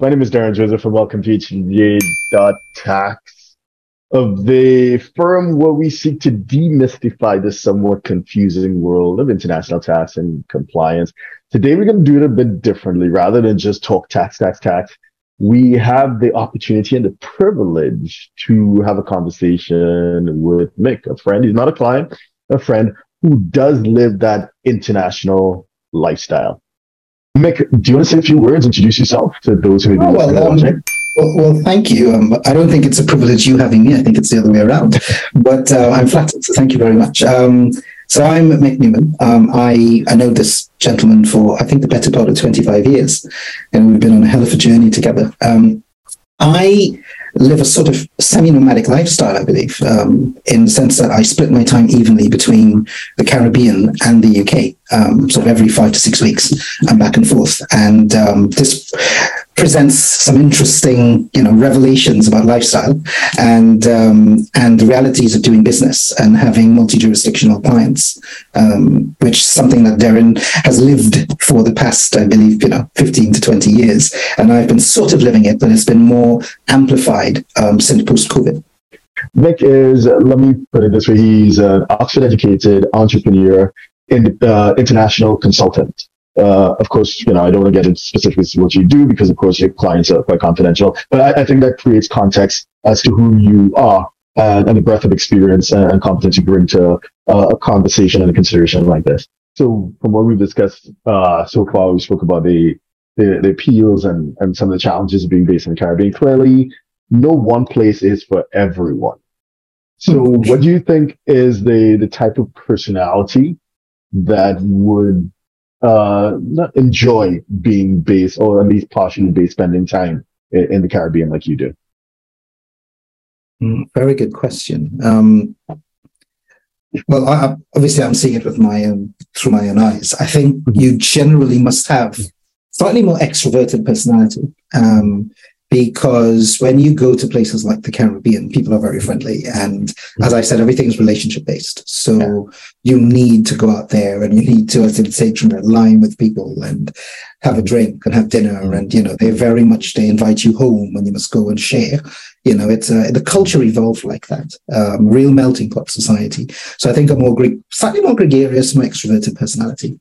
My name is Derren Joseph and welcome to of the firm where we seek to demystify this somewhat confusing world of international tax and compliance. Today, we're going to do it a bit differently. Rather than just talk tax, tax, tax, we have the opportunity and the privilege to have a conversation with Mick, a friend. He's not a client, a friend who does live that international lifestyle. Mick, do you want to say a few words, introduce yourself to those who may be oh, well, um, well, thank you. Um, I don't think it's a privilege you having me. I think it's the other way around. But uh, I'm flattered, so thank you very much. Um, so I'm Mick Newman. Um, I, I know this gentleman for, I think, the better part of 25 years, and we've been on a hell of a journey together. Um, I live a sort of semi-nomadic lifestyle, I believe, um, in the sense that I split my time evenly between the Caribbean and the UK. Um, sort of every five to six weeks, I'm back and forth, and um, this presents some interesting, you know, revelations about lifestyle and um, and the realities of doing business and having multi-jurisdictional clients, um, which is something that Derren has lived for the past, I believe, you know, 15 to 20 years, and I've been sort of living it, but it's been more amplified um, since post-COVID. Mick is, let me put it this way, he's an Oxford-educated entrepreneur, in, uh, international consultant. Uh, of course, you know, I don't want to get into specifics of what you do because, of course, your clients are quite confidential. But I, I think that creates context as to who you are and, and the breadth of experience and, and competence you bring to uh, a conversation and a consideration like this. So, from what we've discussed uh, so far, we spoke about the, the, the appeals and, and some of the challenges of being based in the Caribbean. Clearly, no one place is for everyone. So, what do you think is the the type of personality that would uh, enjoy being based or at least partially based spending time in, in the Caribbean like you do? Mm, very good question. Um, well, I, obviously, I'm seeing it with my own through my own eyes. I think mm-hmm. you generally must have slightly more extroverted personality. Um, because when you go to places like the Caribbean, people are very friendly. And as I said, everything's relationship based. So yeah. you need to go out there and you need to, as I say, line with people and have a drink and have dinner. Mm-hmm. And, you know, they very much, they invite you home and you must go and share. You know, it's a, the culture evolved like that, um, real melting pot society. So I think a more, slightly more gregarious, more extroverted personality.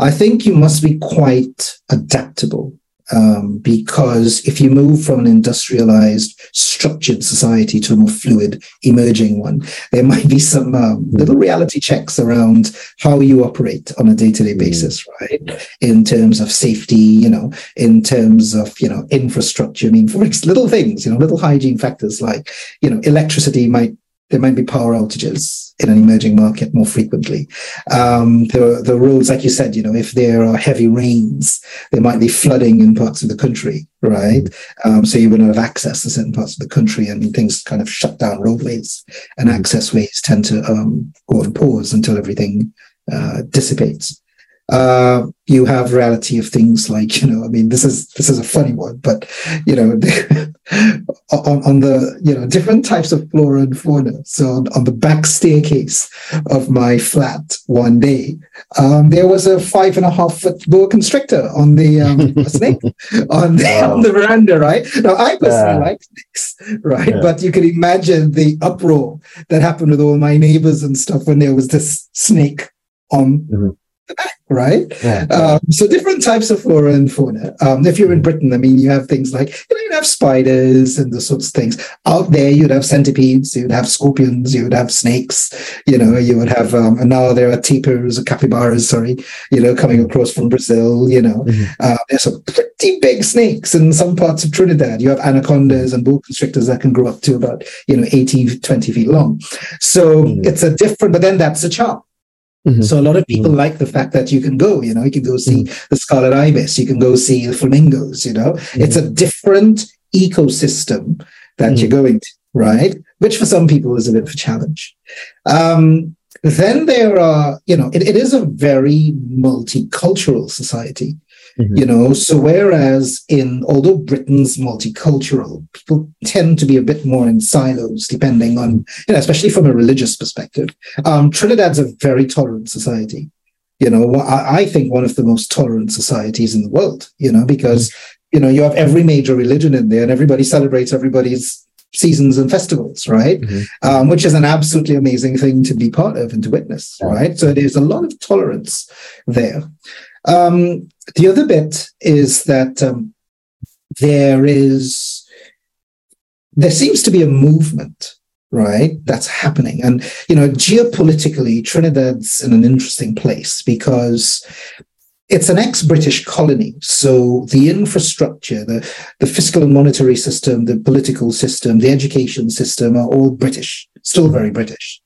I think you must be quite adaptable um, because if you move from an industrialized, structured society to a more fluid, emerging one, there might be some um, little reality checks around how you operate on a day-to-day mm. basis, right? In terms of safety, you know, in terms of you know infrastructure. I mean, for little things, you know, little hygiene factors like you know electricity might there might be power outages in an emerging market more frequently. Um, the, the roads, like you said, you know, if there are heavy rains, there might be flooding in parts of the country, right? Um, so you would not have access to certain parts of the country and things kind of shut down roadways and access ways tend to um, go on pause until everything uh, dissipates uh, you have reality of things like you know i mean this is this is a funny one but you know on, on the you know different types of flora and fauna so on, on the back staircase of my flat one day um, there was a five and a half foot boa constrictor on the um, snake on the, wow. on the veranda right now i personally yeah. like snakes right yeah. but you can imagine the uproar that happened with all my neighbors and stuff when there was this snake on mm-hmm right? Yeah. Um, so different types of flora and fauna. Um, if you're in Britain, I mean, you have things like you know, you'd have spiders and the sorts of things. Out there, you'd have centipedes, you'd have scorpions, you would have snakes. You know, you would have um, and now there are tapirs or capybaras, sorry, you know, coming across from Brazil. You know, mm-hmm. uh, there's some pretty big snakes in some parts of Trinidad. You have anacondas and boa constrictors that can grow up to about you know 80, 20 feet long. So mm-hmm. it's a different, but then that's a charm Mm-hmm. So a lot of people mm-hmm. like the fact that you can go, you know, you can go see mm-hmm. the scarlet ibis, you can go see the flamingos, you know, it's a different ecosystem that you're going to, right? Which for some people is a bit of a challenge. Um, then there are, you know, it, it is a very multicultural society. Mm-hmm. You know, so whereas in although Britain's multicultural, people tend to be a bit more in silos, depending on, you know, especially from a religious perspective. Um, Trinidad's a very tolerant society. You know, I, I think one of the most tolerant societies in the world. You know, because you know, you have every major religion in there and everybody celebrates everybody's seasons and festivals, right? Mm-hmm. Um, which is an absolutely amazing thing to be part of and to witness, yeah. right? So there's a lot of tolerance there. Um, the other bit is that um, there is, there seems to be a movement right that's happening and you know geopolitically trinidad's in an interesting place because it's an ex-British colony, so the infrastructure, the, the fiscal and monetary system, the political system, the education system are all British, still very British.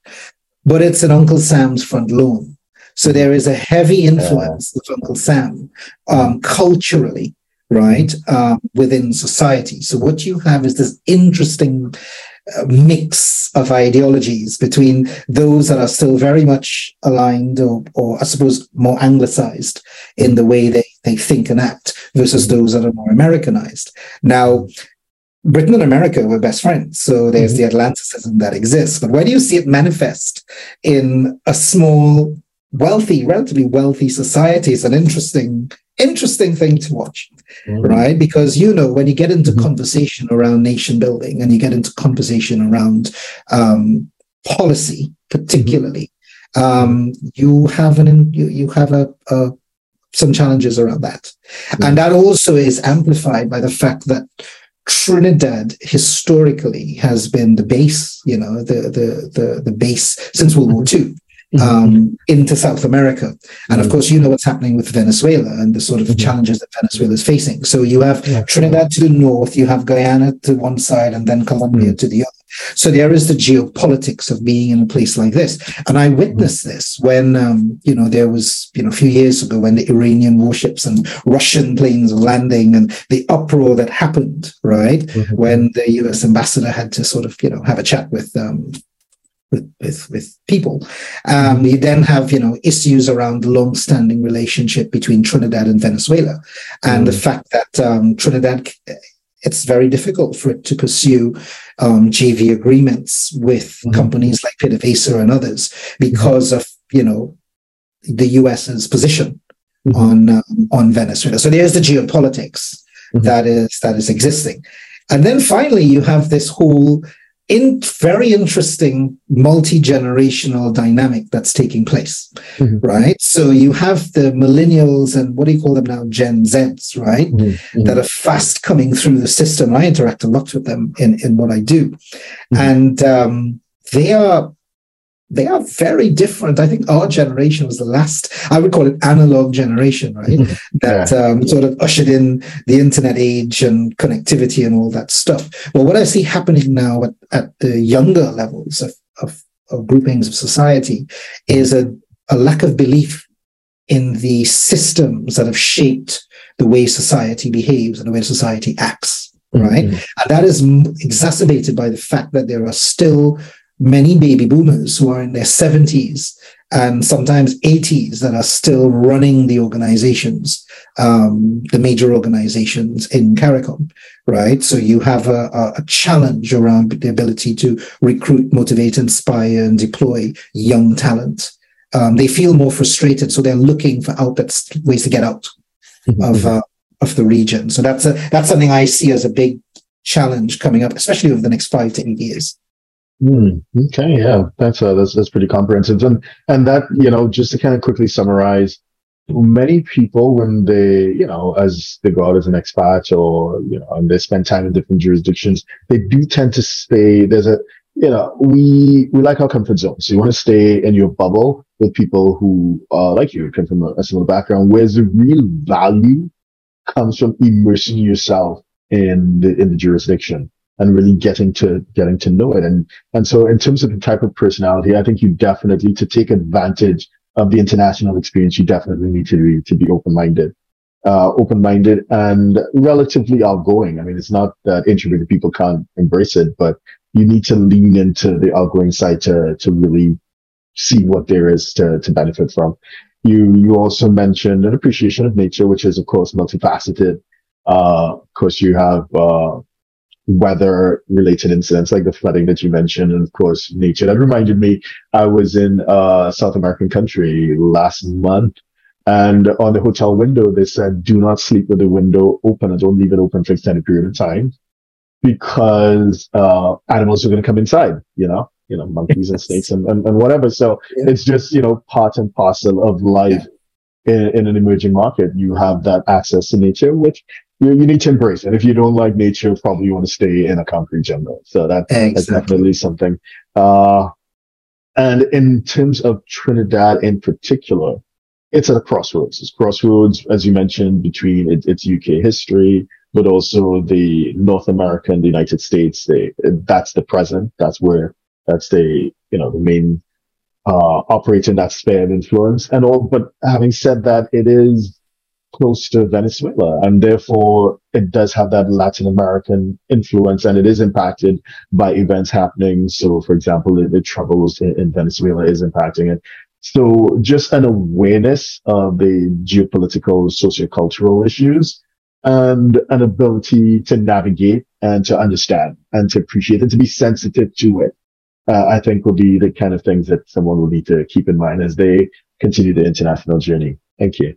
But it's an Uncle Sam's front lawn. So there is a heavy influence of Uncle Sam um, culturally, right, um, within society. So what you have is this interesting mix of ideologies between those that are still very much aligned or, or I suppose more anglicized in the way they, they think and act versus those that are more Americanized. Now, Britain and America were best friends. So there's mm-hmm. the Atlanticism that exists. But where do you see it manifest in a small, wealthy, relatively wealthy society? is an interesting interesting thing to watch, mm-hmm. right? Because you know when you get into mm-hmm. conversation around nation building and you get into conversation around um, policy, particularly, mm-hmm. um, you have an you you have a, a some challenges around that, and that also is amplified by the fact that. Trinidad historically has been the base, you know, the the the, the base since World War II. Um, into South America. And of mm-hmm. course, you know what's happening with Venezuela and the sort of mm-hmm. challenges that Venezuela is facing. So you have. Trinidad to the north, you have Guyana to one side, and then Colombia mm-hmm. to the other. So there is the geopolitics of being in a place like this. And I witnessed this when, um, you know, there was, you know, a few years ago when the Iranian warships and Russian planes were landing and the uproar that happened, right? Mm-hmm. When the US ambassador had to sort of, you know, have a chat with, um, with, with, with people. Um, you then have, you know, issues around the long-standing relationship between Trinidad and Venezuela, and mm. the fact that um, Trinidad, it's very difficult for it to pursue um, JV agreements with mm. companies like PDVSA and others because mm. of, you know, the US's position mm-hmm. on um, on Venezuela. So there's the geopolitics mm-hmm. that is that is existing. And then finally, you have this whole in very interesting multi-generational dynamic that's taking place mm-hmm. right so you have the millennials and what do you call them now gen z's right mm-hmm. mm-hmm. that are fast coming through the system i interact a lot with them in in what i do mm-hmm. and um, they are they are very different. I think our generation was the last, I would call it analog generation, right? that yeah. um, sort of ushered in the internet age and connectivity and all that stuff. Well, what I see happening now at, at the younger levels of, of, of groupings of society is a, a lack of belief in the systems that have shaped the way society behaves and the way society acts right? Mm-hmm. And that is exacerbated by the fact that there are still many baby boomers who are in their 70s and sometimes 80s that are still running the organizations, um, the major organizations in CARICOM, right? So you have a, a, challenge around the ability to recruit, motivate, inspire, and deploy young talent. Um, they feel more frustrated, so they're looking for outlets, ways to get out mm-hmm. of uh, of the region. So that's a that's something I see as a big challenge coming up, especially over the next five to eight years. Mm, okay, yeah, that's uh, that's that's pretty comprehensive, and and that you know just to kind of quickly summarize, many people when they you know as they go out as an expat or you know and they spend time in different jurisdictions, they do tend to stay. There's a you know we we like our comfort zones. So you want to stay in your bubble with people who are like you come from a, a similar background. Where's the real value comes from immersing yourself in the in the jurisdiction and really getting to getting to know it. And and so in terms of the type of personality, I think you definitely to take advantage of the international experience, you definitely need to be to be open minded. Uh, open-minded and relatively outgoing. I mean, it's not that introverted people can't embrace it, but you need to lean into the outgoing side to to really see what there is to to benefit from. You you also mentioned an appreciation of nature, which is of course multifaceted. Uh, of course, you have uh, weather related incidents like the flooding that you mentioned and of course nature that reminded me i was in a south american country last month And on the hotel window, they said, do not sleep with the window open and don't leave it open for extended period of time because, uh, animals are going to come inside, you know, you know, monkeys and snakes and, and, and whatever. So yeah. it's just, you know, part and parcel of life yeah. in, in an emerging market. You have that access to nature, which you, you need to embrace. it. if you don't like nature, probably you want to stay in a concrete jungle. So that, exactly. that's definitely something. Uh, and in terms of Trinidad in particular, it's at a crossroads. It's crossroads, as you mentioned, between it, its UK history, but also the North America and the United States. They, that's the present. That's where, that's the, you know, the main, uh, operating that sphere of influence and all. But having said that, it is close to Venezuela and therefore it does have that Latin American influence and it is impacted by events happening. So for example, the, the troubles in, in, Venezuela is impacting it. So just an awareness of the geopolitical, sociocultural issues and an ability to navigate and to understand and to appreciate and to be sensitive to it. Uh, I think will be the kind of things that someone will need to keep in mind as they continue the international journey. Thank you.